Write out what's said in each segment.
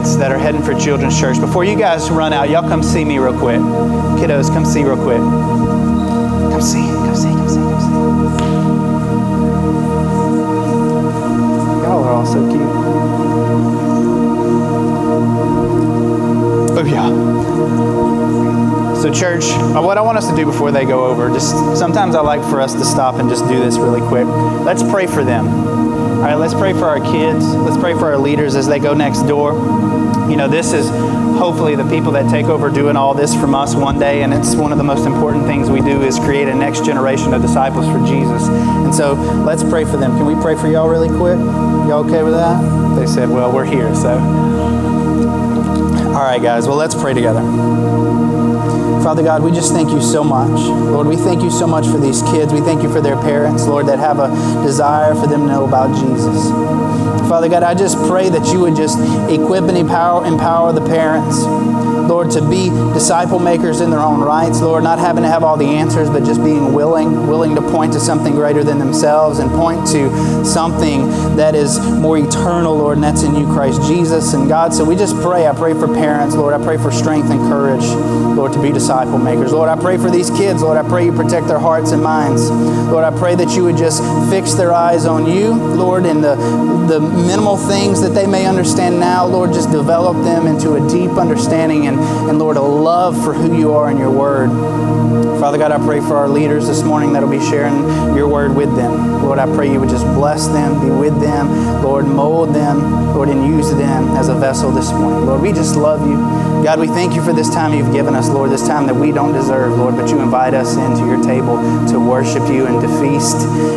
kids that are heading for Children's Church. Before you guys run out, y'all come see me real quick. Kiddos, come see real quick. Come see, come see, come see, come see. Y'all are all so cute. Oh, yeah. So, church, uh, what I want us to do before they go over, just sometimes I like for us to stop and just do this really quick. Let's pray for them. All right, let's pray for our kids. Let's pray for our leaders as they go next door. You know, this is hopefully the people that take over doing all this from us one day, and it's one of the most important things we do is create a next generation of disciples for Jesus. And so, let's pray for them. Can we pray for y'all really quick? Y'all okay with that? They said, "Well, we're here." So, all right, guys. Well, let's pray together. Father God, we just thank you so much. Lord, we thank you so much for these kids. We thank you for their parents, Lord, that have a desire for them to know about Jesus. Father God, I just pray that you would just equip and empower, empower the parents, Lord, to be disciple makers in their own rights, Lord, not having to have all the answers, but just being willing, willing to point to something greater than themselves and point to something that is more eternal, Lord, and that's in you, Christ Jesus. And God, so we just pray. I pray for parents, Lord. I pray for strength and courage, Lord, to be disciple makers. Lord, I pray for these kids, Lord. I pray you protect their hearts and minds. Lord, I pray that you would just fix their eyes on you, Lord, and the, the minimal things that they may understand now, Lord, just develop them into a deep understanding and, and Lord, a love for who you are in your word. Father God, I pray for our leaders this morning that'll be sharing your word with them. Lord, I pray you would just bless them, be with them, Lord, mold them, Lord, and use them as a vessel this morning. Lord, we just love you. God, we thank you for this time you've given us, Lord, this time that we don't deserve, Lord, but you invite us into your table to worship you and to feast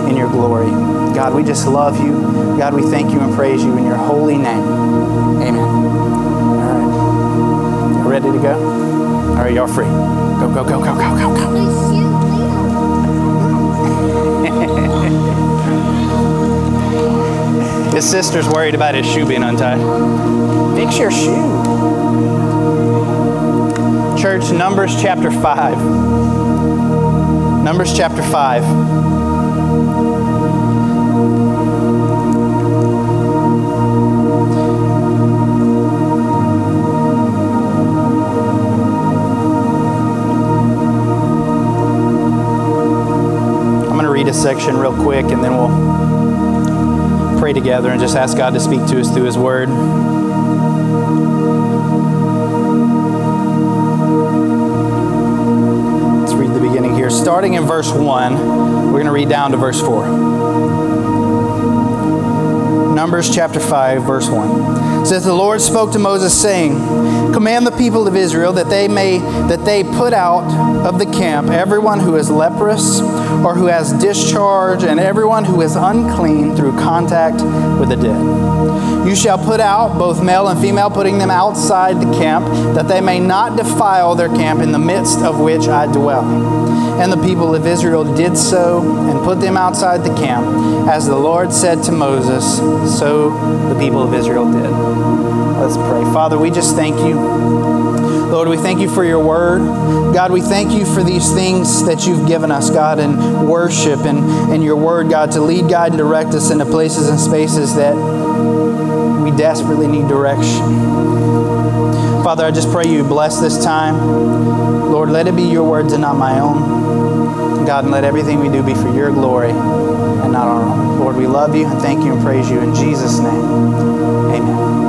in your glory. God, we just love you. God, we thank you and praise you in your holy name. Ready to go? All right, y'all free. Go, go, go, go, go, go, go. His sister's worried about his shoe being untied. Fix your shoe. Church, Numbers chapter 5. Numbers chapter 5. Read a section real quick and then we'll pray together and just ask God to speak to us through His Word. Let's read the beginning here. Starting in verse 1, we're going to read down to verse 4. Numbers chapter 5, verse 1. It says the Lord spoke to Moses, saying, Command the people of Israel that they may that they put out of the camp everyone who is leprous or who has discharge, and everyone who is unclean through contact with the dead. You shall put out both male and female, putting them outside the camp, that they may not defile their camp in the midst of which I dwell. And the people of Israel did so and put them outside the camp, as the Lord said to Moses, so the people of Israel did. Let's pray. Father, we just thank you. Lord, we thank you for your word. God, we thank you for these things that you've given us, God, in worship and, and your word, God, to lead, guide, and direct us into places and spaces that we desperately need direction. Father, I just pray you bless this time. Lord, let it be your words and not my own. God, and let everything we do be for your glory and not our own. Lord, we love you and thank you and praise you in Jesus' name. Amen.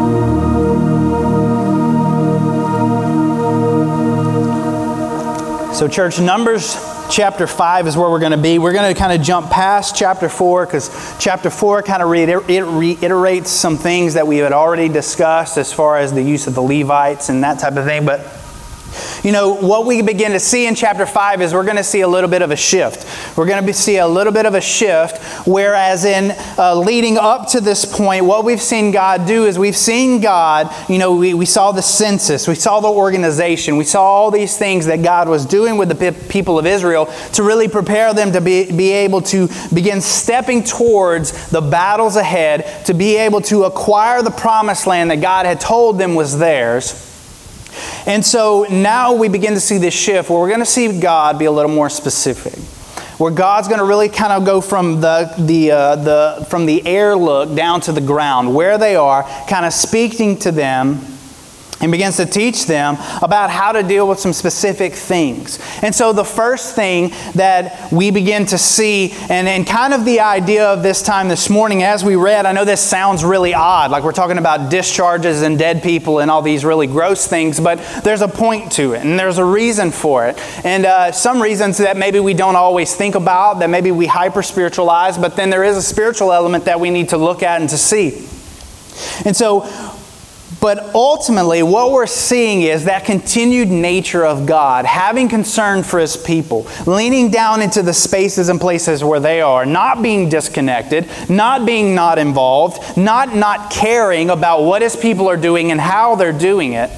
So, church, Numbers chapter 5 is where we're going to be. We're going to kind of jump past chapter 4 because chapter 4 kind of reiter- it reiterates some things that we had already discussed as far as the use of the Levites and that type of thing. But you know, what we begin to see in chapter 5 is we're going to see a little bit of a shift. We're going to see a little bit of a shift, whereas in uh, leading up to this point, what we've seen God do is we've seen God, you know, we, we saw the census, we saw the organization, we saw all these things that God was doing with the people of Israel to really prepare them to be, be able to begin stepping towards the battles ahead, to be able to acquire the promised land that God had told them was theirs. And so now we begin to see this shift where we're going to see God be a little more specific. Where God's going to really kind of go from the, the, uh, the, from the air look down to the ground, where they are, kind of speaking to them and begins to teach them about how to deal with some specific things. And so, the first thing that we begin to see, and, and kind of the idea of this time this morning as we read, I know this sounds really odd, like we're talking about discharges and dead people and all these really gross things, but there's a point to it, and there's a reason for it. And uh, some reasons that maybe we don't always think about, that maybe we hyper spiritualize, but then there is a spiritual element that we need to look at and to see. And so, but ultimately, what we're seeing is that continued nature of God, having concern for His people, leaning down into the spaces and places where they are, not being disconnected, not being not involved, not not caring about what His people are doing and how they're doing it.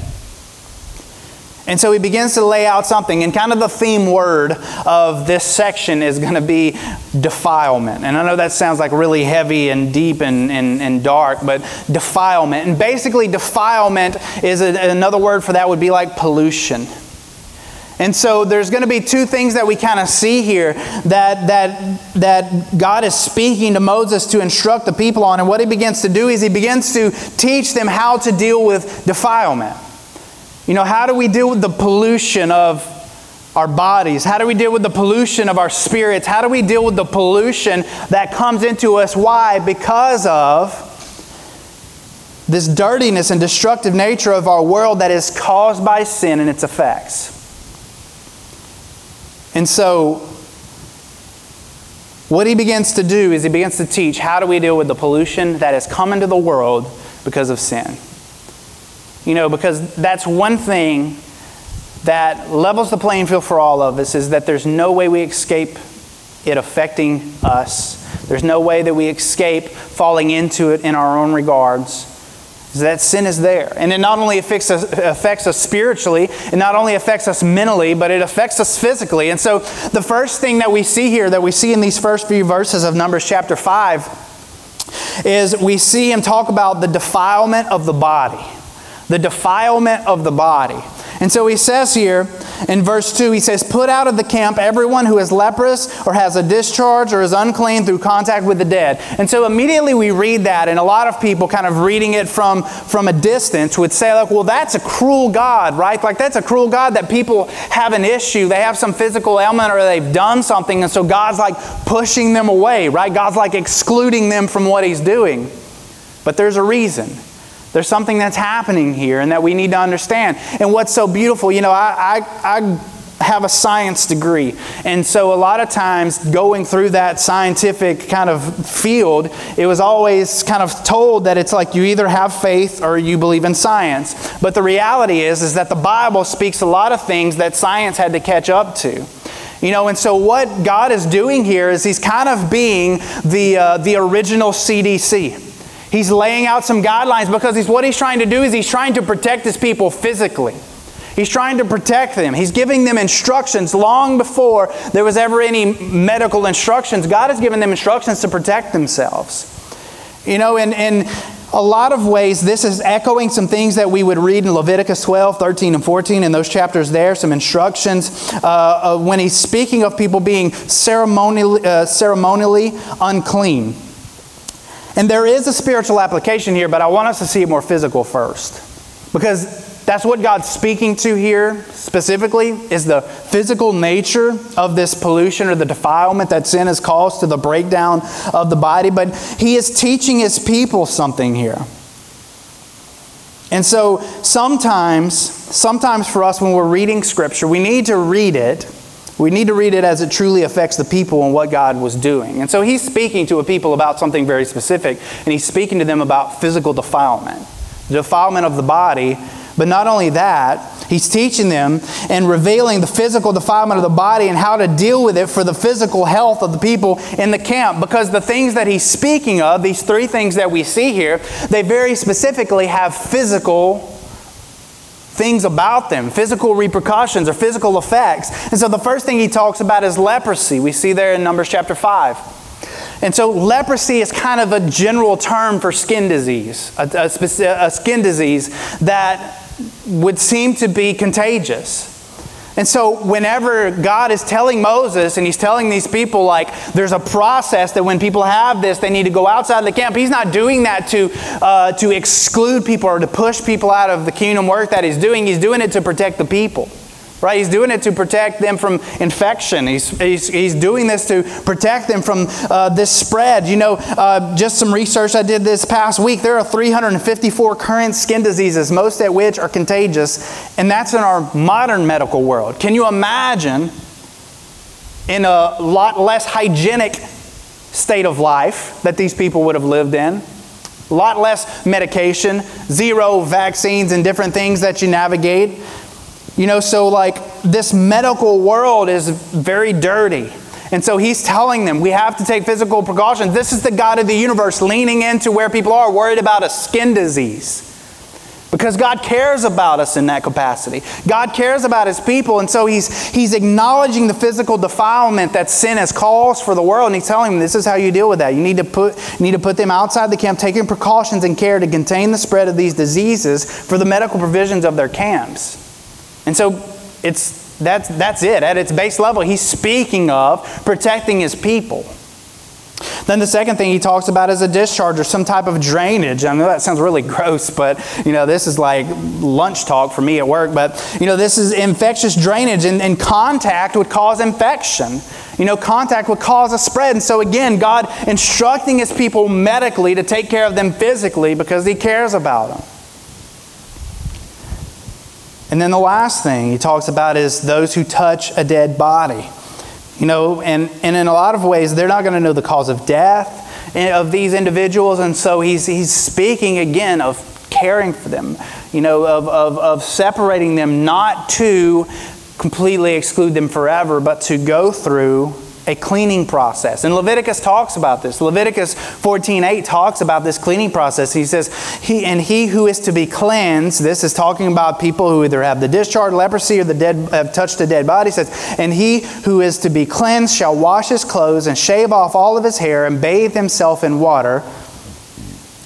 And so he begins to lay out something, and kind of the theme word of this section is going to be defilement. And I know that sounds like really heavy and deep and, and, and dark, but defilement. And basically, defilement is a, another word for that would be like pollution. And so there's going to be two things that we kind of see here that, that, that God is speaking to Moses to instruct the people on. And what he begins to do is he begins to teach them how to deal with defilement. You know, how do we deal with the pollution of our bodies? How do we deal with the pollution of our spirits? How do we deal with the pollution that comes into us? Why? Because of this dirtiness and destructive nature of our world that is caused by sin and its effects. And so, what he begins to do is he begins to teach how do we deal with the pollution that has come into the world because of sin. You know, because that's one thing that levels the playing field for all of us is that there's no way we escape it affecting us. There's no way that we escape falling into it in our own regards. That sin is there. And it not only affects us, affects us spiritually, it not only affects us mentally, but it affects us physically. And so the first thing that we see here, that we see in these first few verses of Numbers chapter 5, is we see him talk about the defilement of the body the defilement of the body. And so he says here in verse 2, he says, Put out of the camp everyone who is leprous or has a discharge or is unclean through contact with the dead. And so immediately we read that, and a lot of people kind of reading it from, from a distance would say, like, well, that's a cruel God, right? Like, that's a cruel God that people have an issue. They have some physical ailment or they've done something, and so God's like pushing them away, right? God's like excluding them from what he's doing. But there's a reason. There's something that's happening here and that we need to understand. And what's so beautiful, you know, I, I, I have a science degree. And so a lot of times going through that scientific kind of field, it was always kind of told that it's like you either have faith or you believe in science. But the reality is is that the Bible speaks a lot of things that science had to catch up to. You know, and so what God is doing here is He's kind of being the, uh, the original CDC. He's laying out some guidelines because he's, what he's trying to do is he's trying to protect his people physically. He's trying to protect them. He's giving them instructions long before there was ever any medical instructions. God has given them instructions to protect themselves. You know, in, in a lot of ways, this is echoing some things that we would read in Leviticus 12, 13, and 14, in those chapters there, some instructions uh, uh, when he's speaking of people being ceremonially, uh, ceremonially unclean. And there is a spiritual application here, but I want us to see it more physical first. Because that's what God's speaking to here specifically is the physical nature of this pollution or the defilement that sin has caused to the breakdown of the body. But He is teaching His people something here. And so sometimes, sometimes for us when we're reading Scripture, we need to read it we need to read it as it truly affects the people and what God was doing. And so he's speaking to a people about something very specific, and he's speaking to them about physical defilement, the defilement of the body. But not only that, he's teaching them and revealing the physical defilement of the body and how to deal with it for the physical health of the people in the camp. Because the things that he's speaking of, these three things that we see here, they very specifically have physical things about them, physical repercussions or physical effects. And so the first thing he talks about is leprosy. We see there in Numbers chapter 5. And so leprosy is kind of a general term for skin disease, a, a, a skin disease that would seem to be contagious. And so, whenever God is telling Moses and he's telling these people, like, there's a process that when people have this, they need to go outside the camp, he's not doing that to, uh, to exclude people or to push people out of the kingdom work that he's doing. He's doing it to protect the people. Right? He's doing it to protect them from infection. He's, he's, he's doing this to protect them from uh, this spread. You know, uh, just some research I did this past week, there are 354 current skin diseases, most at which are contagious, and that's in our modern medical world. Can you imagine in a lot less hygienic state of life that these people would have lived in? A lot less medication, zero vaccines and different things that you navigate. You know, so like this medical world is very dirty. And so he's telling them we have to take physical precautions. This is the God of the universe leaning into where people are worried about a skin disease. Because God cares about us in that capacity. God cares about his people. And so he's, he's acknowledging the physical defilement that sin has caused for the world. And he's telling them this is how you deal with that. You need to put, you need to put them outside the camp, taking precautions and care to contain the spread of these diseases for the medical provisions of their camps. And so it's, that's, that's it. At its base level, he's speaking of protecting his people. Then the second thing he talks about is a discharge or some type of drainage. I know that sounds really gross, but you know this is like lunch talk for me at work. But you know this is infectious drainage, and, and contact would cause infection. You know, contact would cause a spread. And so again, God instructing His people medically to take care of them physically because He cares about them. And then the last thing he talks about is those who touch a dead body. You know, and, and in a lot of ways, they're not going to know the cause of death eh, of these individuals. And so he's, he's speaking again of caring for them, you know, of, of, of separating them, not to completely exclude them forever, but to go through a cleaning process. And Leviticus talks about this. Leviticus 14:8 talks about this cleaning process. He says, "He and he who is to be cleansed." This is talking about people who either have the discharge, leprosy, or the dead have touched a dead body. Says, "And he who is to be cleansed shall wash his clothes and shave off all of his hair and bathe himself in water,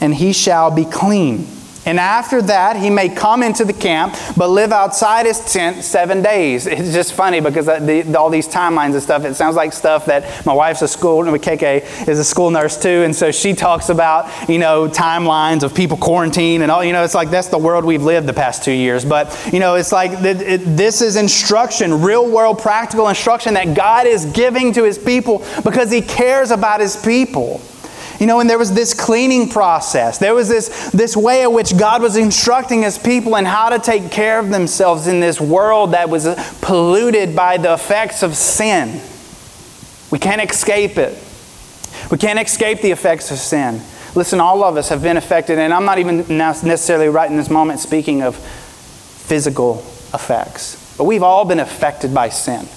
and he shall be clean." And after that, he may come into the camp, but live outside his tent seven days. It's just funny because uh, the, all these timelines and stuff, it sounds like stuff that my wife's a school, KK is a school nurse too, and so she talks about, you know, timelines of people quarantine and all, you know, it's like that's the world we've lived the past two years. But, you know, it's like it, it, this is instruction, real world practical instruction that God is giving to his people because he cares about his people. You know, and there was this cleaning process. There was this, this way in which God was instructing his people in how to take care of themselves in this world that was polluted by the effects of sin. We can't escape it. We can't escape the effects of sin. Listen, all of us have been affected, and I'm not even necessarily right in this moment speaking of physical effects, but we've all been affected by sin,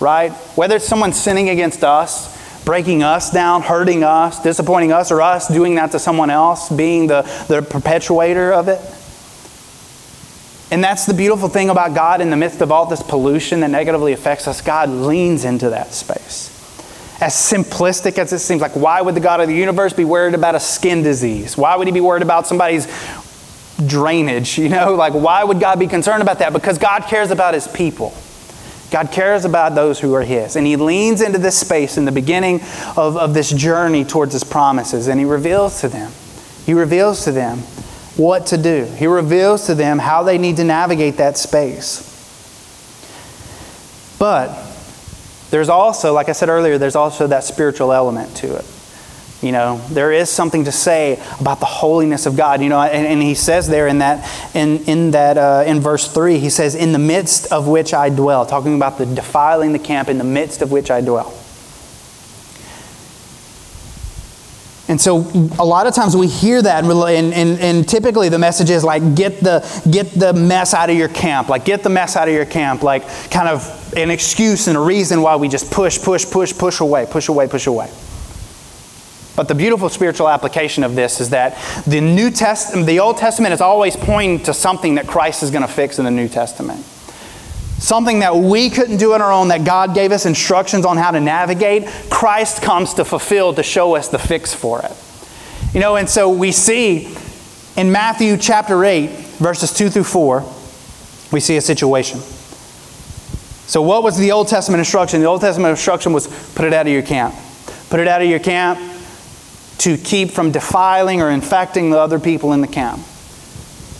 right? Whether it's someone sinning against us, breaking us down, hurting us, disappointing us, or us doing that to someone else, being the, the perpetuator of it. And that's the beautiful thing about God in the midst of all this pollution that negatively affects us. God leans into that space. As simplistic as it seems, like why would the God of the universe be worried about a skin disease? Why would he be worried about somebody's drainage? You know, like why would God be concerned about that? Because God cares about his people. God cares about those who are His. And He leans into this space in the beginning of, of this journey towards His promises, and He reveals to them. He reveals to them what to do, He reveals to them how they need to navigate that space. But there's also, like I said earlier, there's also that spiritual element to it. You know, there is something to say about the holiness of God. You know, and, and he says there in that, in, in that, uh, in verse three, he says, "In the midst of which I dwell," talking about the defiling the camp, in the midst of which I dwell. And so a lot of times we hear that, and, and, and, typically the message is like, get the, get the mess out of your camp. Like, get the mess out of your camp. Like, kind of an excuse and a reason why we just push, push, push, push away, push away, push away. But the beautiful spiritual application of this is that the New Testament, the Old Testament is always pointing to something that Christ is going to fix in the New Testament. Something that we couldn't do on our own, that God gave us instructions on how to navigate, Christ comes to fulfill to show us the fix for it. You know, and so we see in Matthew chapter 8, verses 2 through 4, we see a situation. So, what was the Old Testament instruction? The Old Testament instruction was put it out of your camp. Put it out of your camp to keep from defiling or infecting the other people in the camp.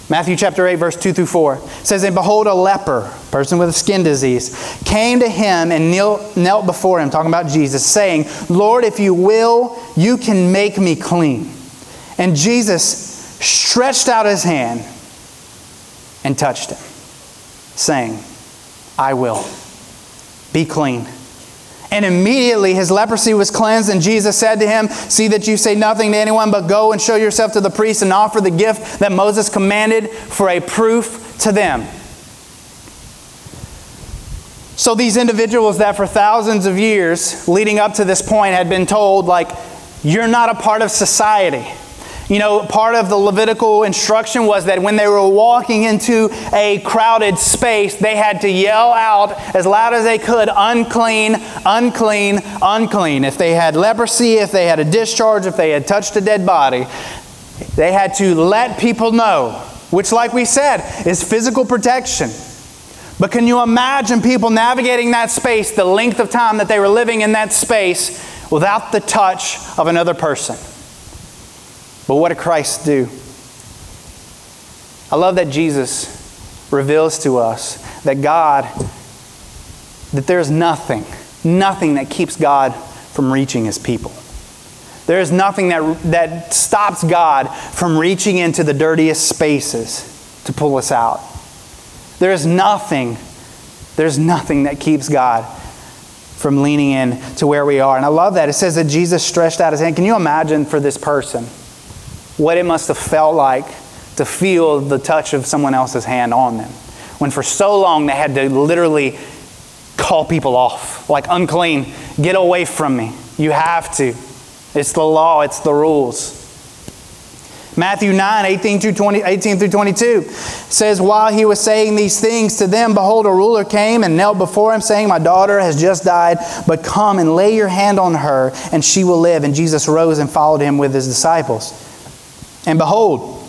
Matthew chapter 8, verse 2 through 4 says, And behold, a leper, person with a skin disease, came to him and knelt, knelt before him, talking about Jesus, saying, Lord, if you will, you can make me clean. And Jesus stretched out his hand and touched him, saying, I will. Be clean. And immediately his leprosy was cleansed, and Jesus said to him, See that you say nothing to anyone, but go and show yourself to the priest and offer the gift that Moses commanded for a proof to them. So these individuals that for thousands of years leading up to this point had been told, like, you're not a part of society. You know, part of the Levitical instruction was that when they were walking into a crowded space, they had to yell out as loud as they could, unclean, unclean, unclean. If they had leprosy, if they had a discharge, if they had touched a dead body, they had to let people know, which, like we said, is physical protection. But can you imagine people navigating that space, the length of time that they were living in that space, without the touch of another person? But what did Christ do? I love that Jesus reveals to us that God, that there's nothing, nothing that keeps God from reaching his people. There is nothing that, that stops God from reaching into the dirtiest spaces to pull us out. There is nothing, there's nothing that keeps God from leaning in to where we are. And I love that. It says that Jesus stretched out his hand. Can you imagine for this person? What it must have felt like to feel the touch of someone else's hand on them. When for so long they had to literally call people off, like unclean, get away from me. You have to. It's the law, it's the rules. Matthew 9, 18 through, 20, 18 through 22 says, While he was saying these things to them, behold, a ruler came and knelt before him, saying, My daughter has just died, but come and lay your hand on her, and she will live. And Jesus rose and followed him with his disciples. And behold,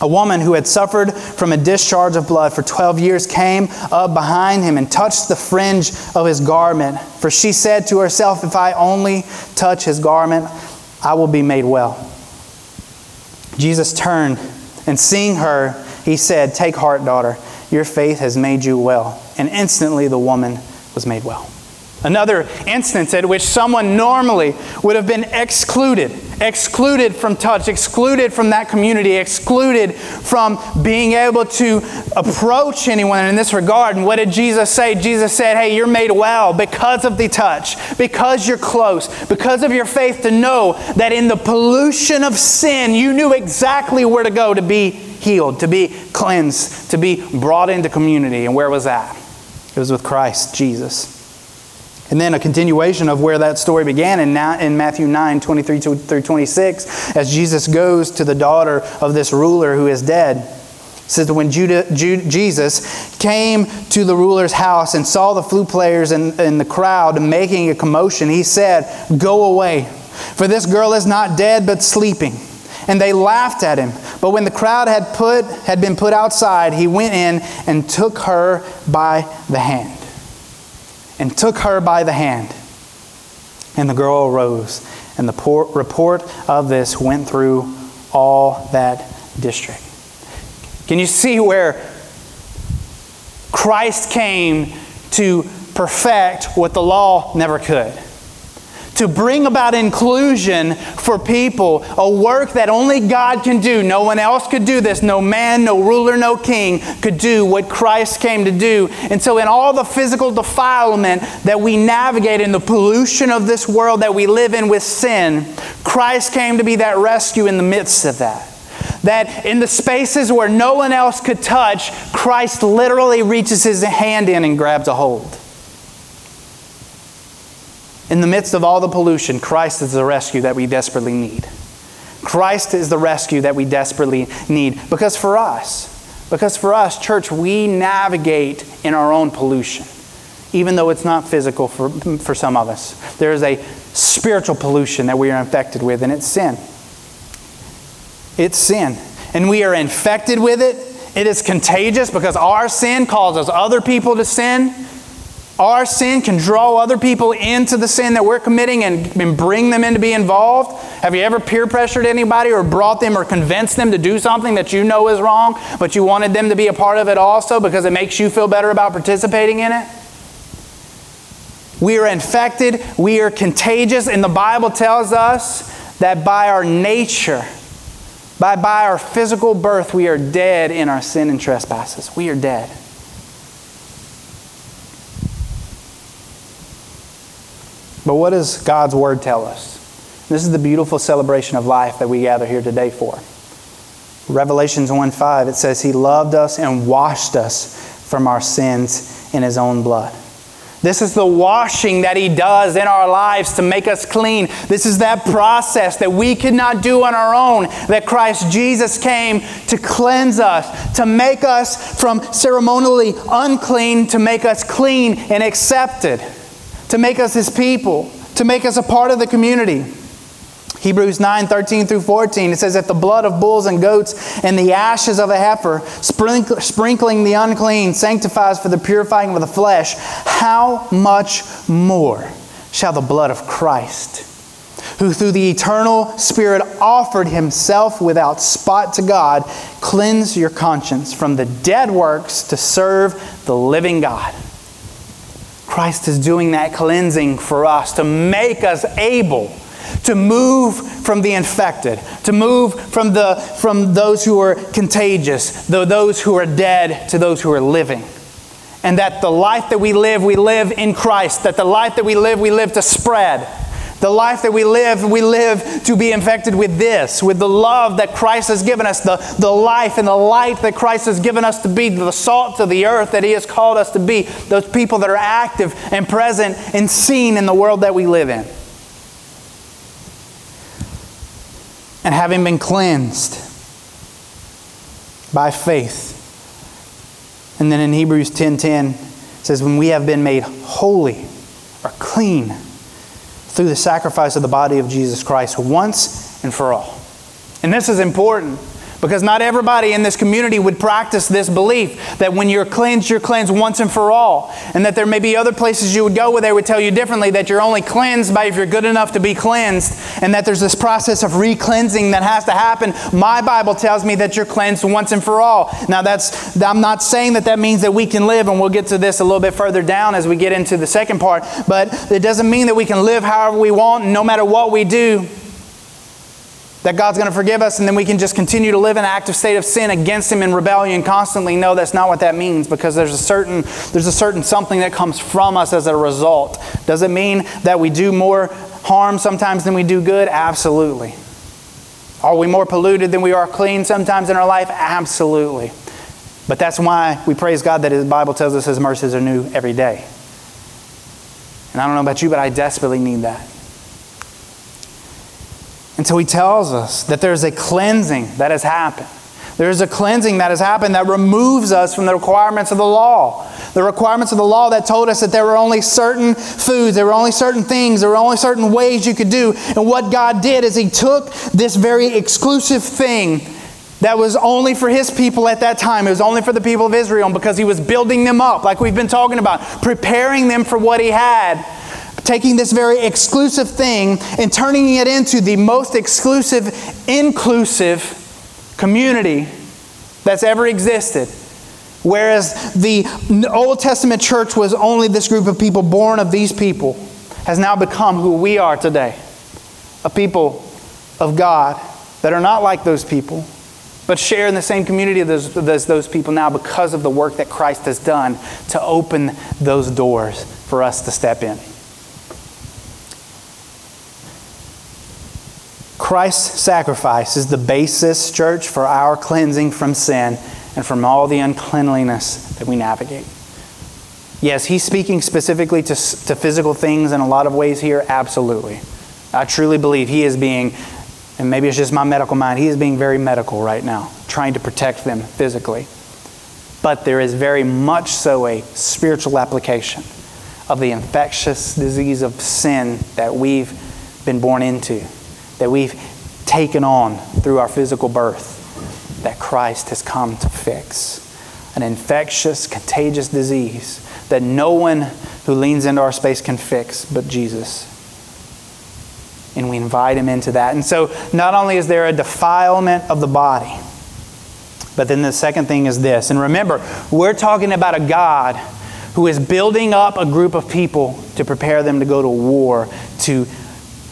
a woman who had suffered from a discharge of blood for 12 years came up behind him and touched the fringe of his garment. For she said to herself, If I only touch his garment, I will be made well. Jesus turned and seeing her, he said, Take heart, daughter, your faith has made you well. And instantly the woman was made well. Another instance at which someone normally would have been excluded, excluded from touch, excluded from that community, excluded from being able to approach anyone in this regard. And what did Jesus say? Jesus said, Hey, you're made well because of the touch, because you're close, because of your faith to know that in the pollution of sin, you knew exactly where to go to be healed, to be cleansed, to be brought into community. And where was that? It was with Christ, Jesus. And then a continuation of where that story began in, in Matthew 9, 23 through 26, as Jesus goes to the daughter of this ruler who is dead. It says that when Judah, Jesus came to the ruler's house and saw the flute players and, and the crowd making a commotion, he said, Go away, for this girl is not dead but sleeping. And they laughed at him. But when the crowd had, put, had been put outside, he went in and took her by the hand and took her by the hand. And the girl arose, and the report of this went through all that district. Can you see where Christ came to perfect what the law never could? To bring about inclusion for people, a work that only God can do. No one else could do this. No man, no ruler, no king could do what Christ came to do. And so, in all the physical defilement that we navigate in the pollution of this world that we live in with sin, Christ came to be that rescue in the midst of that. That in the spaces where no one else could touch, Christ literally reaches his hand in and grabs a hold. In the midst of all the pollution, Christ is the rescue that we desperately need. Christ is the rescue that we desperately need. Because for us, because for us, church, we navigate in our own pollution, even though it's not physical for, for some of us. There is a spiritual pollution that we are infected with, and it's sin. It's sin. And we are infected with it. It is contagious because our sin causes other people to sin. Our sin can draw other people into the sin that we're committing and, and bring them in to be involved. Have you ever peer pressured anybody or brought them or convinced them to do something that you know is wrong, but you wanted them to be a part of it also because it makes you feel better about participating in it? We are infected, we are contagious, and the Bible tells us that by our nature, by, by our physical birth, we are dead in our sin and trespasses. We are dead. But what does God's Word tell us? This is the beautiful celebration of life that we gather here today for. Revelations 1 5, it says, He loved us and washed us from our sins in His own blood. This is the washing that He does in our lives to make us clean. This is that process that we could not do on our own, that Christ Jesus came to cleanse us, to make us from ceremonially unclean, to make us clean and accepted, to make us His people, to make us a part of the community. Hebrews 9, 13 through 14, it says, If the blood of bulls and goats and the ashes of a heifer, sprinkling the unclean, sanctifies for the purifying of the flesh, how much more shall the blood of Christ, who through the eternal Spirit offered himself without spot to God, cleanse your conscience from the dead works to serve the living God? Christ is doing that cleansing for us to make us able to move from the infected, to move from, the, from those who are contagious, the, those who are dead, to those who are living. And that the life that we live, we live in Christ. That the life that we live, we live to spread. The life that we live, we live to be infected with this, with the love that Christ has given us, the, the life and the light that Christ has given us to be, the salt of the earth that He has called us to be, those people that are active and present and seen in the world that we live in. and having been cleansed by faith. And then in Hebrews 10:10 it says when we have been made holy or clean through the sacrifice of the body of Jesus Christ once and for all. And this is important because not everybody in this community would practice this belief that when you're cleansed, you're cleansed once and for all. And that there may be other places you would go where they would tell you differently that you're only cleansed by if you're good enough to be cleansed. And that there's this process of re-cleansing that has to happen. My Bible tells me that you're cleansed once and for all. Now, that's, I'm not saying that that means that we can live, and we'll get to this a little bit further down as we get into the second part, but it doesn't mean that we can live however we want, no matter what we do that God's going to forgive us and then we can just continue to live in an active state of sin against him in rebellion constantly. No, that's not what that means because there's a certain there's a certain something that comes from us as a result. Does it mean that we do more harm sometimes than we do good? Absolutely. Are we more polluted than we are clean sometimes in our life? Absolutely. But that's why we praise God that His Bible tells us His mercies are new every day. And I don't know about you, but I desperately need that. And so he tells us that there's a cleansing that has happened. There's a cleansing that has happened that removes us from the requirements of the law. The requirements of the law that told us that there were only certain foods, there were only certain things, there were only certain ways you could do. And what God did is He took this very exclusive thing that was only for His people at that time. It was only for the people of Israel because He was building them up, like we've been talking about, preparing them for what He had taking this very exclusive thing and turning it into the most exclusive, inclusive community that's ever existed. Whereas the Old Testament church was only this group of people born of these people, has now become who we are today a people of God that are not like those people, but share in the same community as those, those people now because of the work that Christ has done to open those doors for us to step in. Christ's sacrifice is the basis, church, for our cleansing from sin and from all the uncleanliness that we navigate. Yes, he's speaking specifically to, to physical things in a lot of ways here, absolutely. I truly believe he is being, and maybe it's just my medical mind, he is being very medical right now, trying to protect them physically. But there is very much so a spiritual application of the infectious disease of sin that we've been born into that we've taken on through our physical birth that Christ has come to fix. An infectious, contagious disease that no one who leans into our space can fix but Jesus. And we invite him into that. And so, not only is there a defilement of the body, but then the second thing is this. And remember, we're talking about a God who is building up a group of people to prepare them to go to war, to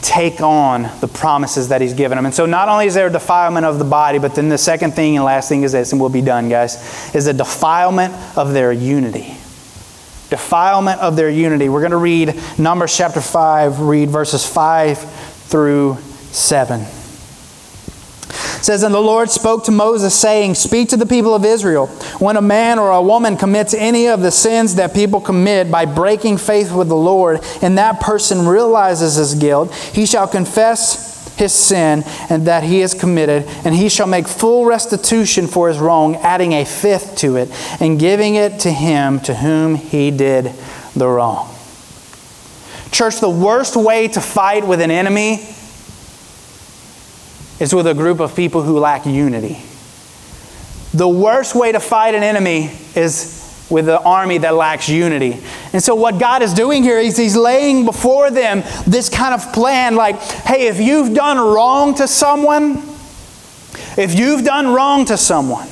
take on the promises that he's given them. And so not only is there a defilement of the body, but then the second thing and last thing is this, and we'll be done, guys, is a defilement of their unity. Defilement of their unity. We're going to read Numbers chapter 5, read verses 5 through 7 says, And the Lord spoke to Moses, saying, Speak to the people of Israel. When a man or a woman commits any of the sins that people commit by breaking faith with the Lord, and that person realizes his guilt, he shall confess his sin and that he has committed, and he shall make full restitution for his wrong, adding a fifth to it, and giving it to him to whom he did the wrong. Church, the worst way to fight with an enemy is with a group of people who lack unity. The worst way to fight an enemy is with an army that lacks unity. And so, what God is doing here is He's laying before them this kind of plan like, hey, if you've done wrong to someone, if you've done wrong to someone,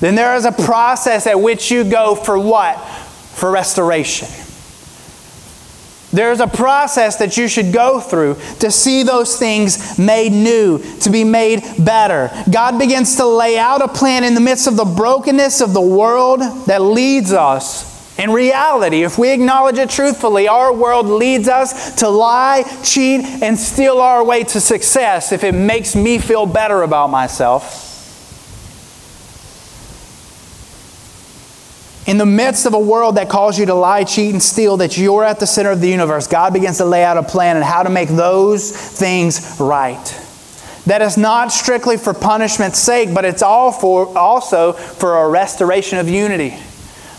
then there is a process at which you go for what? For restoration. There's a process that you should go through to see those things made new, to be made better. God begins to lay out a plan in the midst of the brokenness of the world that leads us. In reality, if we acknowledge it truthfully, our world leads us to lie, cheat, and steal our way to success if it makes me feel better about myself. In the midst of a world that calls you to lie, cheat, and steal, that you're at the center of the universe, God begins to lay out a plan on how to make those things right. That is not strictly for punishment's sake, but it's all for, also for a restoration of unity.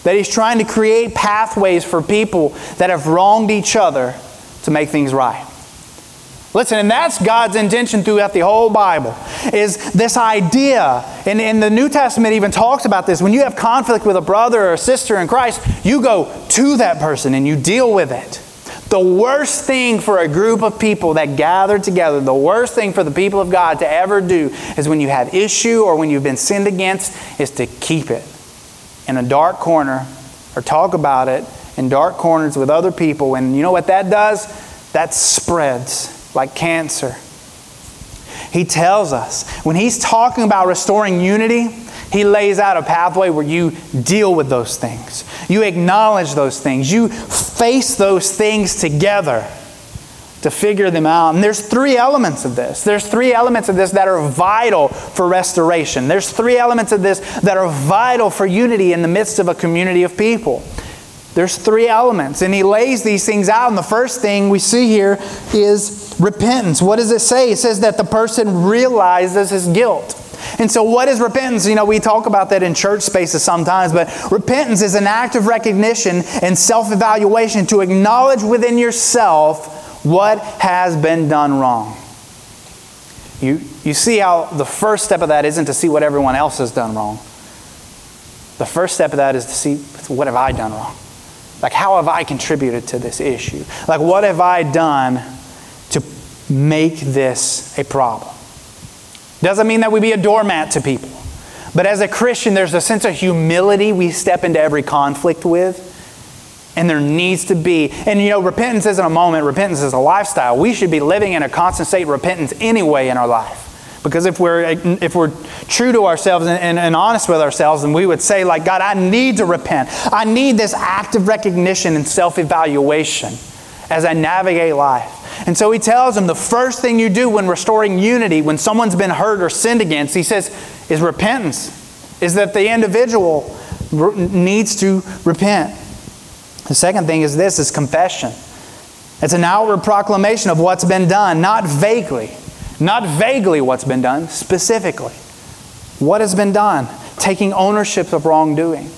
That He's trying to create pathways for people that have wronged each other to make things right. Listen, and that's God's intention throughout the whole Bible, is this idea, and, and the New Testament even talks about this. When you have conflict with a brother or a sister in Christ, you go to that person and you deal with it. The worst thing for a group of people that gather together, the worst thing for the people of God to ever do is when you have issue or when you've been sinned against, is to keep it in a dark corner or talk about it in dark corners with other people. And you know what that does? That spreads like cancer. He tells us when he's talking about restoring unity, he lays out a pathway where you deal with those things. You acknowledge those things. You face those things together to figure them out. And there's three elements of this. There's three elements of this that are vital for restoration. There's three elements of this that are vital for unity in the midst of a community of people. There's three elements, and he lays these things out. And the first thing we see here is repentance. What does it say? It says that the person realizes his guilt. And so, what is repentance? You know, we talk about that in church spaces sometimes, but repentance is an act of recognition and self evaluation to acknowledge within yourself what has been done wrong. You, you see how the first step of that isn't to see what everyone else has done wrong. The first step of that is to see what have I done wrong? Like, how have I contributed to this issue? Like, what have I done to make this a problem? Doesn't mean that we be a doormat to people. But as a Christian, there's a sense of humility we step into every conflict with. And there needs to be, and you know, repentance isn't a moment, repentance is a lifestyle. We should be living in a constant state of repentance anyway in our life. Because if we're, if we're true to ourselves and, and, and, honest with ourselves, and we would say, like, God, I need to repent. I need this act of recognition and self evaluation as I navigate life. And so he tells them the first thing you do when restoring unity, when someone's been hurt or sinned against, he says, is repentance. Is that the individual needs to repent. The second thing is this is confession. It's an outward proclamation of what's been done, not vaguely. Not vaguely what's been done, specifically. What has been done? Taking ownership of wrongdoing.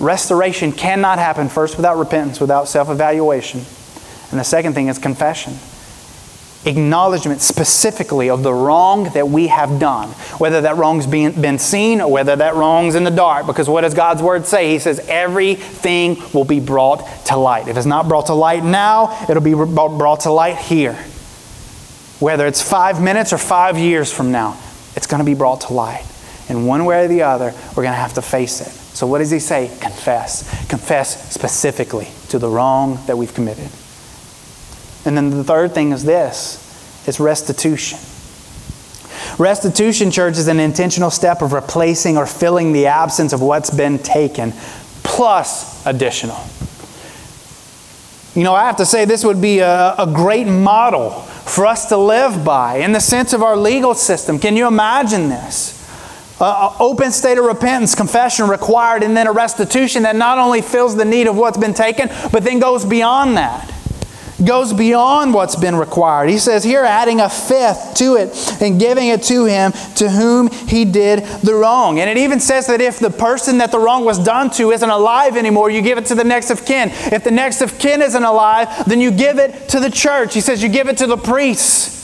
Restoration cannot happen first without repentance, without self evaluation. And the second thing is confession. acknowledgement specifically of the wrong that we have done, whether that wrong's been, seen or whether that wrong's in the dark. Because what does God's word say? He says everything will be brought to light. If it's not brought to light now, it'll be brought to light here. Whether it's five minutes or five years from now, it's going to be brought to light. And one way or the other, we're going to have to face it. So, what does he say? Confess. Confess specifically to the wrong that we've committed. And then the third thing is this it's restitution. Restitution, church, is an intentional step of replacing or filling the absence of what's been taken, plus additional. You know, I have to say, this would be a, a great model for us to live by in the sense of our legal system. Can you imagine this? Uh, open state of repentance, confession required, and then a restitution that not only fills the need of what's been taken, but then goes beyond that goes beyond what's been required. He says here, adding a fifth to it and giving it to him to whom he did the wrong. And it even says that if the person that the wrong was done to isn't alive anymore, you give it to the next of kin. If the next of kin isn't alive, then you give it to the church. He says you give it to the priests.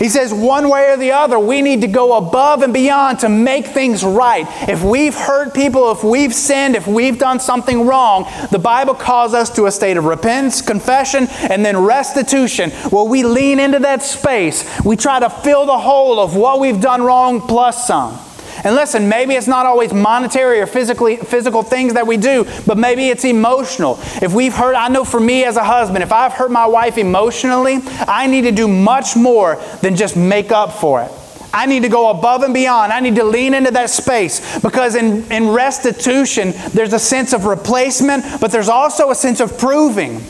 He says, one way or the other, we need to go above and beyond to make things right. If we've hurt people, if we've sinned, if we've done something wrong, the Bible calls us to a state of repentance, confession, and then restitution, where we lean into that space. We try to fill the hole of what we've done wrong plus some. And listen, maybe it's not always monetary or physically physical things that we do, but maybe it's emotional. If we've hurt, I know for me as a husband, if I've hurt my wife emotionally, I need to do much more than just make up for it. I need to go above and beyond. I need to lean into that space because in, in restitution, there's a sense of replacement, but there's also a sense of proving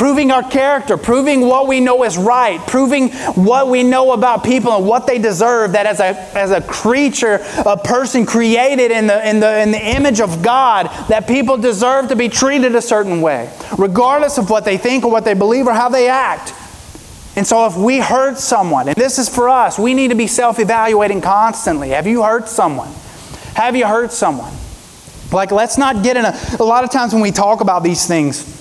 proving our character, proving what we know is right, proving what we know about people and what they deserve. That as a, as a creature, a person created in the, in, the, in the image of God, that people deserve to be treated a certain way, regardless of what they think or what they believe or how they act. And so, if we hurt someone, and this is for us, we need to be self evaluating constantly. Have you hurt someone? Have you hurt someone? Like, let's not get in a. A lot of times when we talk about these things,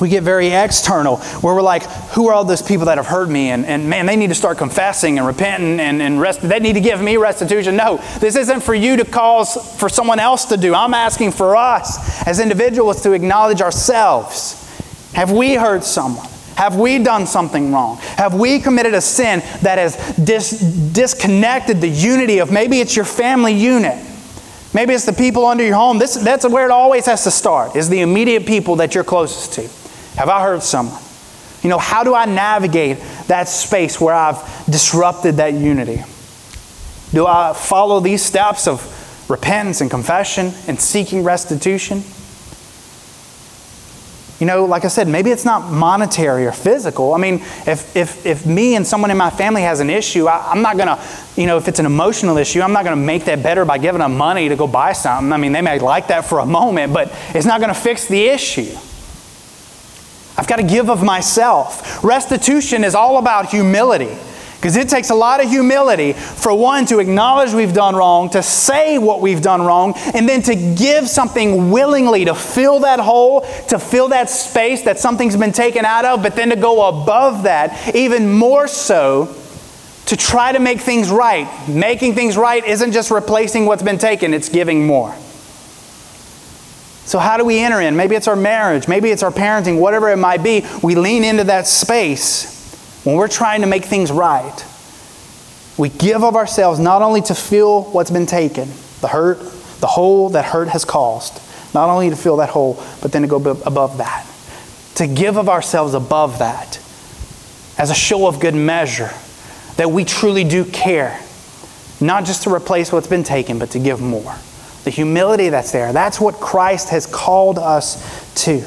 we get very external where we're like, who are all those people that have hurt me? And, and man, they need to start confessing and repenting and, and rest, they need to give me restitution. No, this isn't for you to cause for someone else to do. I'm asking for us as individuals to acknowledge ourselves. Have we hurt someone? Have we done something wrong? Have we committed a sin that has dis- disconnected the unity of maybe it's your family unit? Maybe it's the people under your home. This, that's where it always has to start, is the immediate people that you're closest to. Have I hurt someone? You know, how do I navigate that space where I've disrupted that unity? Do I follow these steps of repentance and confession and seeking restitution? You know, like I said, maybe it's not monetary or physical. I mean, if, if, if me and someone in my family has an issue, I, am not going to, you know, if it's an emotional issue, I'm not going to make that better by giving them money to go buy something. I mean, they may like that for a moment, but it's not going to fix the issue. I've got to give of myself. Restitution is all about humility. Because it takes a lot of humility for one to acknowledge we've done wrong, to say what we've done wrong, and then to give something willingly to fill that hole, to fill that space that something's been taken out of, but then to go above that, even more so, to try to make things right. Making things right isn't just replacing what's been taken, it's giving more. So, how do we enter in? Maybe it's our marriage, maybe it's our parenting, whatever it might be. We lean into that space when we're trying to make things right. We give of ourselves not only to feel what's been taken, the hurt, the hole that hurt has caused, not only to fill that hole, but then to go above that. To give of ourselves above that as a show of good measure that we truly do care, not just to replace what's been taken, but to give more the humility that's there. That's what Christ has called us to.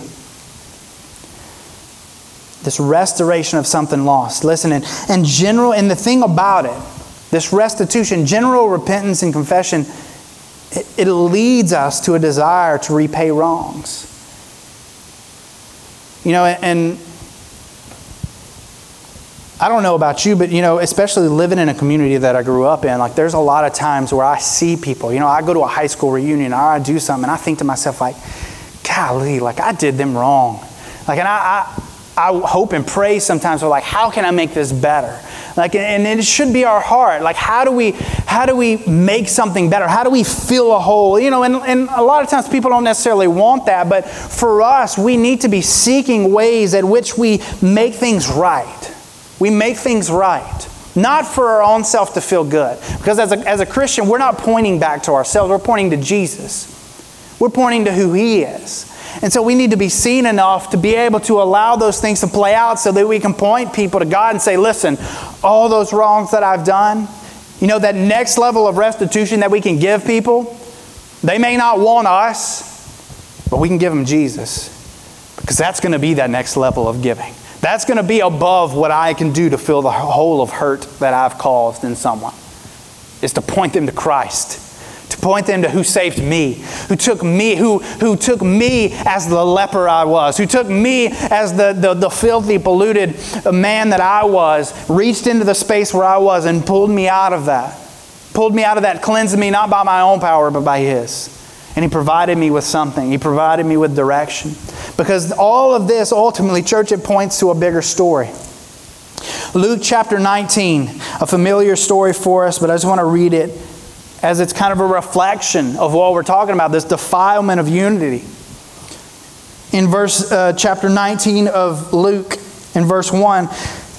This restoration of something lost. Listen, and, and general, and the thing about it, this restitution, general repentance and confession, it, it leads us to a desire to repay wrongs. You know, and I don't know about you, but you know, especially living in a community that I grew up in, like there's a lot of times where I see people, you know, I go to a high school reunion or I do something and I think to myself like, golly, like I did them wrong. Like, and I, I I hope and pray sometimes we're like, how can I make this better? Like, and it should be our heart. Like, how do we, how do we make something better? How do we fill a hole? You know, and, and a lot of times people don't necessarily want that, but for us, we need to be seeking ways at which we make things right. We make things right. Not for our own self to feel good. Because as a, as a Christian, we're not pointing back to ourselves, we're pointing to Jesus. We're pointing to who He is. And so we need to be seen enough to be able to allow those things to play out so that we can point people to God and say, listen, all those wrongs that I've done, you know, that next level of restitution that we can give people, they may not want us, but we can give them Jesus. Because that's going to be that next level of giving. That's going to be above what I can do to fill the hole of hurt that I've caused in someone, is to point them to Christ to point them to who saved me, who took me, who, who took me as the leper I was, who took me as the, the, the filthy, polluted uh, man that I was, reached into the space where I was and pulled me out of that. Pulled me out of that, cleansed me not by my own power, but by His. And He provided me with something. He provided me with direction. Because all of this, ultimately, church, it points to a bigger story. Luke chapter 19, a familiar story for us, but I just want to read it as it's kind of a reflection of what we're talking about this defilement of unity. In verse uh, chapter 19 of Luke, in verse 1,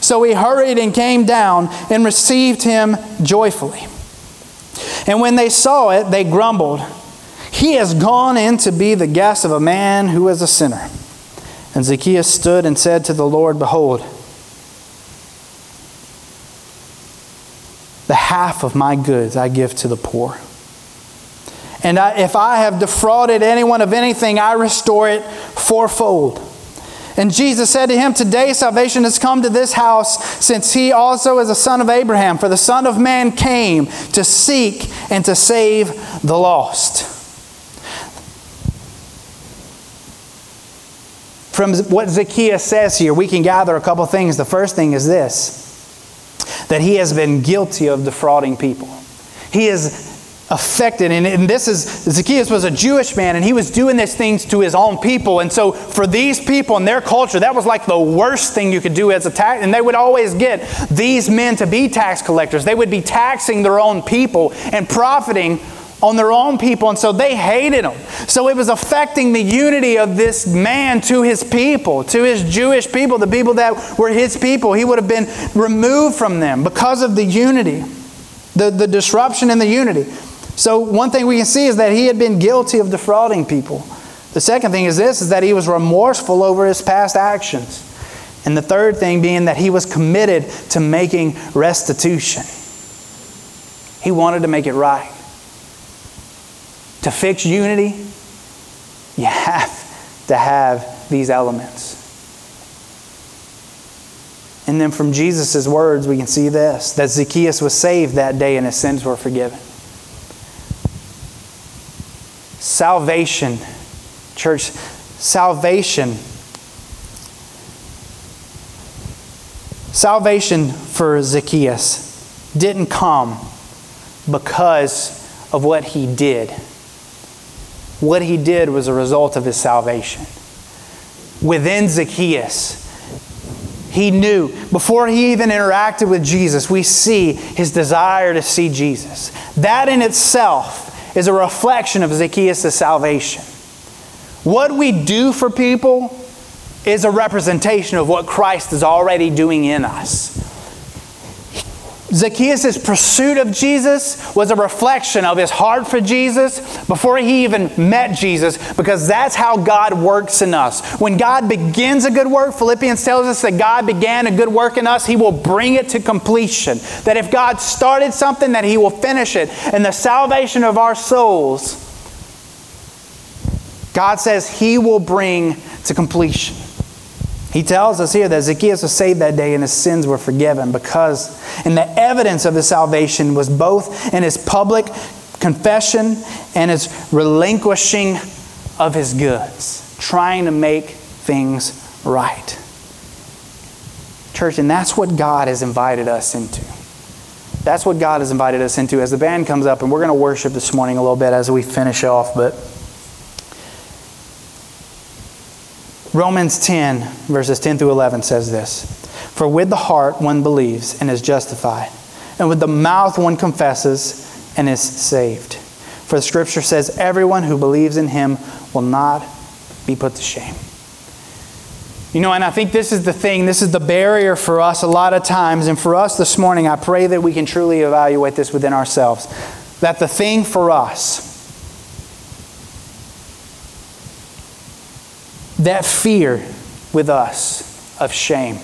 So he hurried and came down and received him joyfully. And when they saw it, they grumbled, He has gone in to be the guest of a man who is a sinner. And Zacchaeus stood and said to the Lord, Behold, the half of my goods I give to the poor. And I, if I have defrauded anyone of anything, I restore it fourfold. And Jesus said to him, Today salvation has come to this house, since he also is a son of Abraham. For the Son of Man came to seek and to save the lost. From what Zacchaeus says here, we can gather a couple things. The first thing is this that he has been guilty of defrauding people. He is affected, and, and this is Zacchaeus was a Jewish man, and he was doing these things to his own people. And so, for these people in their culture, that was like the worst thing you could do as a tax. And they would always get these men to be tax collectors. They would be taxing their own people and profiting on their own people, and so they hated him. So it was affecting the unity of this man to his people, to his Jewish people, the people that were his people. He would have been removed from them because of the unity, the, the disruption in the unity. So one thing we can see is that he had been guilty of defrauding people. The second thing is this is that he was remorseful over his past actions. And the third thing being that he was committed to making restitution. He wanted to make it right to fix unity, you have to have these elements. And then from Jesus' words, we can see this that Zacchaeus was saved that day and his sins were forgiven. Salvation, church, salvation. Salvation for Zacchaeus didn't come because of what he did what he did was a result of his salvation. Within Zacchaeus, he knew, before he even interacted with Jesus, we see his desire to see Jesus. That in itself is a reflection of Zacchaeus' salvation. What we do for people is a representation of what Christ is already doing in us. Zacchaeus' pursuit of Jesus was a reflection of his heart for Jesus before he even met Jesus, because that's how God works in us. When God begins a good work, Philippians tells us that God began a good work in us, he will bring it to completion. That if God started something, that he will finish it. And the salvation of our souls, God says he will bring to completion. He tells us here that Zacchaeus was saved that day and his sins were forgiven because, and the evidence of his salvation was both in his public confession and his relinquishing of his goods, trying to make things right. Church, and that's what God has invited us into. That's what God has invited us into. As the band comes up, and we're going to worship this morning a little bit as we finish off, but. Romans 10, verses 10 through 11 says this For with the heart one believes and is justified, and with the mouth one confesses and is saved. For the scripture says, Everyone who believes in him will not be put to shame. You know, and I think this is the thing, this is the barrier for us a lot of times. And for us this morning, I pray that we can truly evaluate this within ourselves. That the thing for us, that fear with us of shame,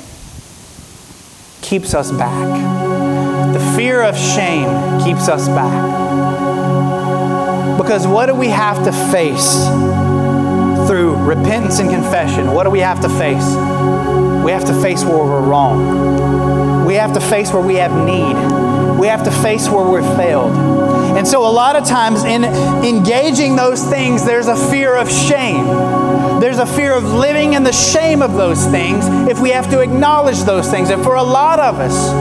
keeps us back. The fear of shame keeps us back. Because what do we have to face? through repentance and confession, what do we have to face? We have to face where we're wrong. We have to face where we have need. We have to face where we're failed. And so, a lot of times, in engaging those things, there's a fear of shame. There's a fear of living in the shame of those things if we have to acknowledge those things. And for a lot of us,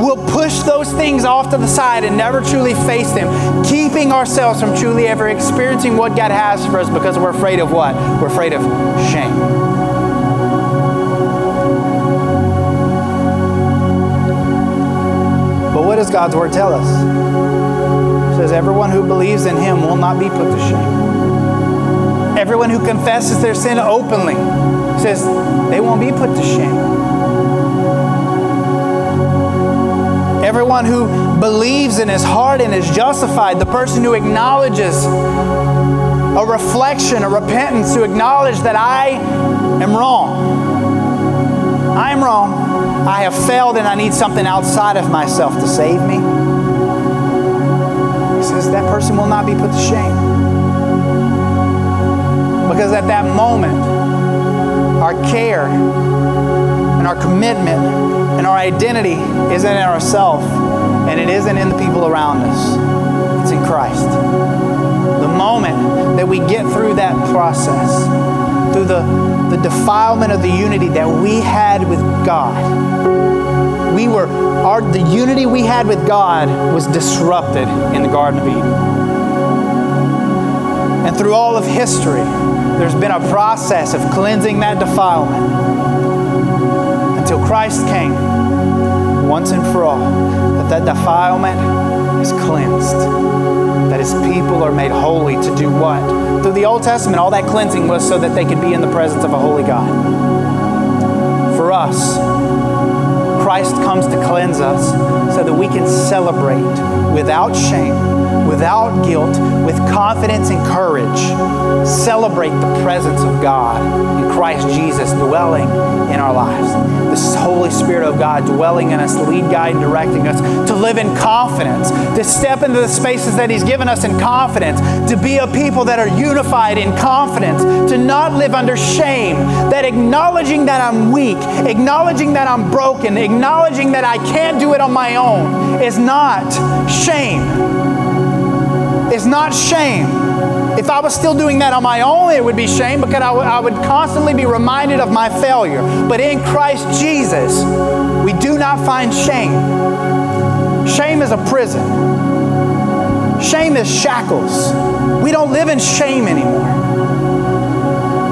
we'll push those things off to the side and never truly face them, keeping ourselves from truly ever experiencing what God has for us because we're afraid of what? We're afraid of shame. But what does God's word tell us? It says, Everyone who believes in him will not be put to shame. Everyone who confesses their sin openly says they won't be put to shame. Everyone who believes in his heart and is justified, the person who acknowledges a reflection, a repentance, to acknowledge that I am wrong. I am wrong. I have failed and I need something outside of myself to save me. He says that person will not be put to shame. Because at that moment, our care and our commitment and our identity isn't in ourselves, and it isn't in the people around us. It's in Christ. The moment that we get through that process, through the, the defilement of the unity that we had with God, we were our the unity we had with God was disrupted in the Garden of Eden. And through all of history, there's been a process of cleansing that defilement until Christ came once and for all, that that defilement is cleansed, that his people are made holy to do what? Through the Old Testament, all that cleansing was so that they could be in the presence of a holy God. For us, Christ comes to cleanse us so that we can celebrate without shame, without guilt, with confidence and courage, celebrate the presence of God in Christ Jesus dwelling in our lives. This Holy Spirit of God dwelling in us, lead, guide, and directing us to live in confidence, to step into the spaces that He's given us in confidence, to be a people that are unified in confidence, to not live under shame, that acknowledging that I'm weak, acknowledging that I'm broken, acknowledging that I can't do it on my own is not shame. It's not shame. If I was still doing that on my own, it would be shame because I, I would constantly be reminded of my failure. But in Christ Jesus, we do not find shame. Shame is a prison, shame is shackles. We don't live in shame anymore.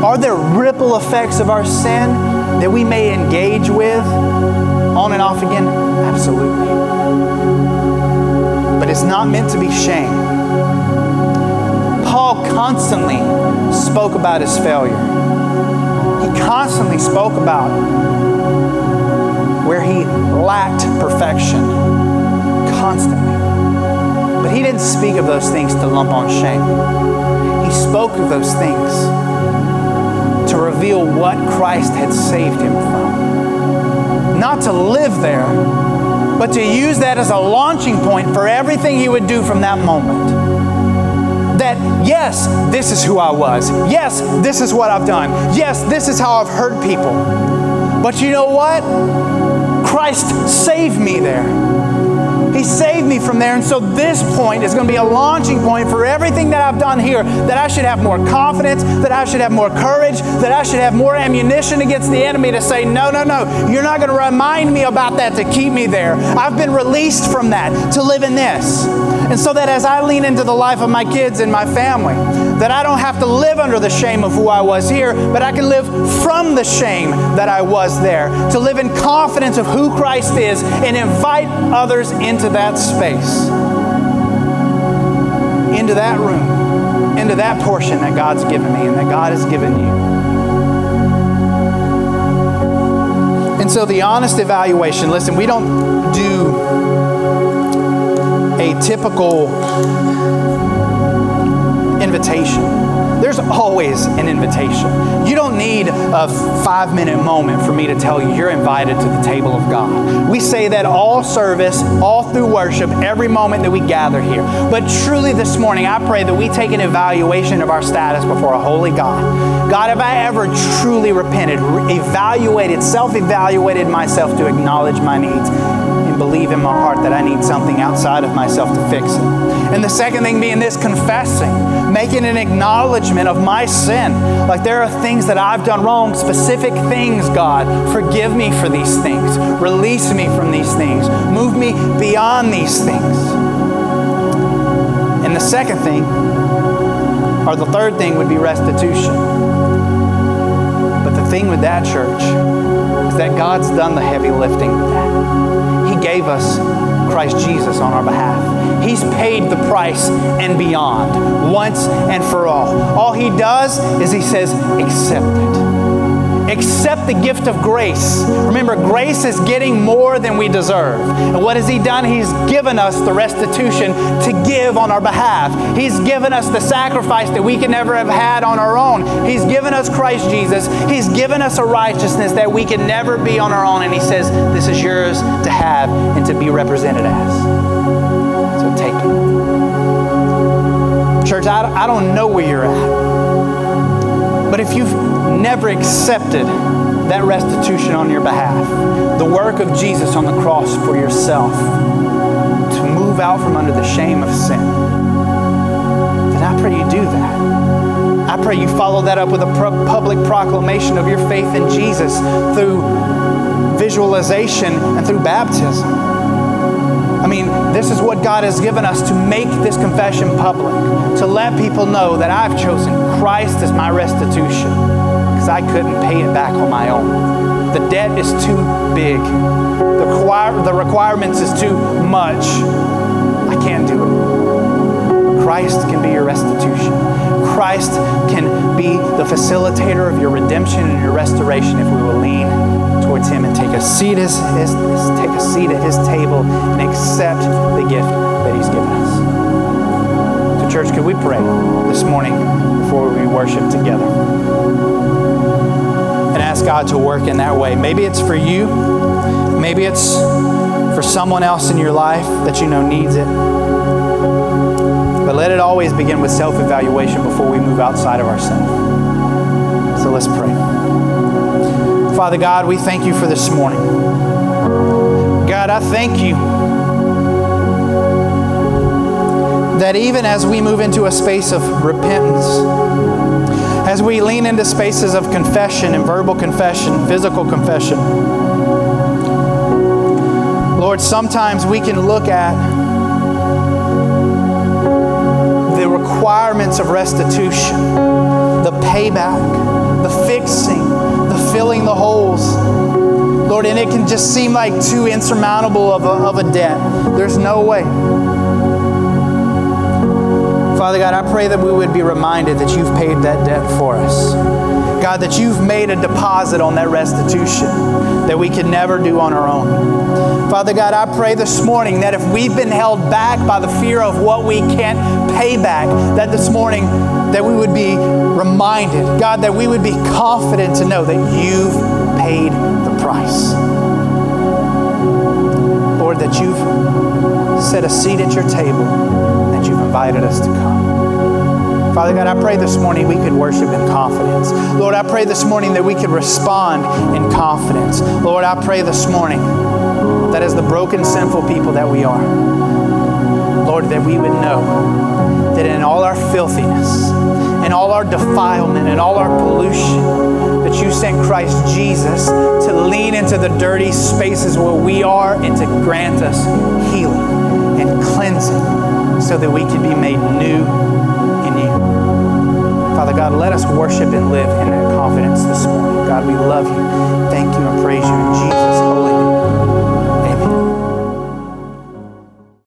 Are there ripple effects of our sin that we may engage with on and off again? Absolutely. But it's not meant to be shame. Paul constantly spoke about his failure. He constantly spoke about where he lacked perfection. Constantly. But he didn't speak of those things to lump on shame. He spoke of those things to reveal what Christ had saved him from. Not to live there, but to use that as a launching point for everything he would do from that moment that, yes, this is who I was. Yes, this is what I've done. Yes, this is how I've hurt people. But you know what? Christ saved me there. He saved me from there. And so this point is going to be a launching point for everything that I've done here. That I should have more confidence, that I should have more courage, that I should have more ammunition against the enemy to say, no, no, no, you're not going to remind me about that to keep me there. I've been released from that to live in this. And so that as I lean into the life of my kids and my family, that I don't have to live under the shame of who I was here, but I can live from the shame that I was there, to live in confidence of who Christ is and invite others into that space, into that room, into that portion that God's given me and that God has given you. And so the honest evaluation listen, we don't do typical invitation. There's always an invitation. You don't need a five minute moment for me to tell you you're invited to the table of God. We say that all service, all through worship, every moment that we gather here. But truly this morning, I pray that we take an evaluation of our status before a holy God. God, have I ever truly repented, evaluated, self evaluated myself to acknowledge my needs? Believe in my heart that I need something outside of myself to fix it. And the second thing being this confessing, making an acknowledgement of my sin. Like there are things that I've done wrong, specific things, God. Forgive me for these things. Release me from these things. Move me beyond these things. And the second thing, or the third thing, would be restitution. But the thing with that, church, is that God's done the heavy lifting gave us Christ Jesus on our behalf. He's paid the price and beyond, once and for all. All He does is He says, accept it. Accept the gift of grace. Remember, grace is getting more than we deserve. And what has He done? He's given us the restitution to give on our behalf. He's given us the sacrifice that we could never have had on our own. He's given us Christ Jesus. He's given us a righteousness that we can never be on our own. And He says, This is yours to have and to be represented as. So take it. Church, I, I don't know where you're at. But if you've never accepted that restitution on your behalf, the work of Jesus on the cross for yourself, to move out from under the shame of sin, then I pray you do that. I pray you follow that up with a public proclamation of your faith in Jesus through visualization and through baptism. I mean, this is what God has given us to make this confession public, to let people know that I've chosen Christ as my restitution because I couldn't pay it back on my own. The debt is too big. The, require, the requirements is too much. I can't do it. Christ can be your restitution. Christ can be the facilitator of your redemption and your restoration if we will lean towards Him and take a seat his, his, take a seat at His table and accept the gift that He's given us. So, church, could we pray this morning before we worship together? Ask God to work in that way. Maybe it's for you, maybe it's for someone else in your life that you know needs it. But let it always begin with self evaluation before we move outside of ourselves. So let's pray. Father God, we thank you for this morning. God, I thank you that even as we move into a space of repentance, as we lean into spaces of confession and verbal confession, physical confession. Lord, sometimes we can look at the requirements of restitution, the payback, the fixing, the filling the holes. Lord, and it can just seem like too insurmountable of a, of a debt. There's no way. Father God, I pray that we would be reminded that you've paid that debt for us. God, that you've made a deposit on that restitution that we could never do on our own. Father God, I pray this morning that if we've been held back by the fear of what we can't pay back, that this morning that we would be reminded, God, that we would be confident to know that you've paid the price. Lord, that you've set a seat at your table, and that you've invited us to come. Father God, I pray this morning we could worship in confidence. Lord, I pray this morning that we could respond in confidence. Lord, I pray this morning that as the broken, sinful people that we are, Lord, that we would know that in all our filthiness, in all our defilement, and all our pollution, that you sent Christ Jesus to lean into the dirty spaces where we are and to grant us healing and cleansing so that we can be made new in God, let us worship and live in that confidence this morning. God, we love you. Thank you and praise you in Jesus' name.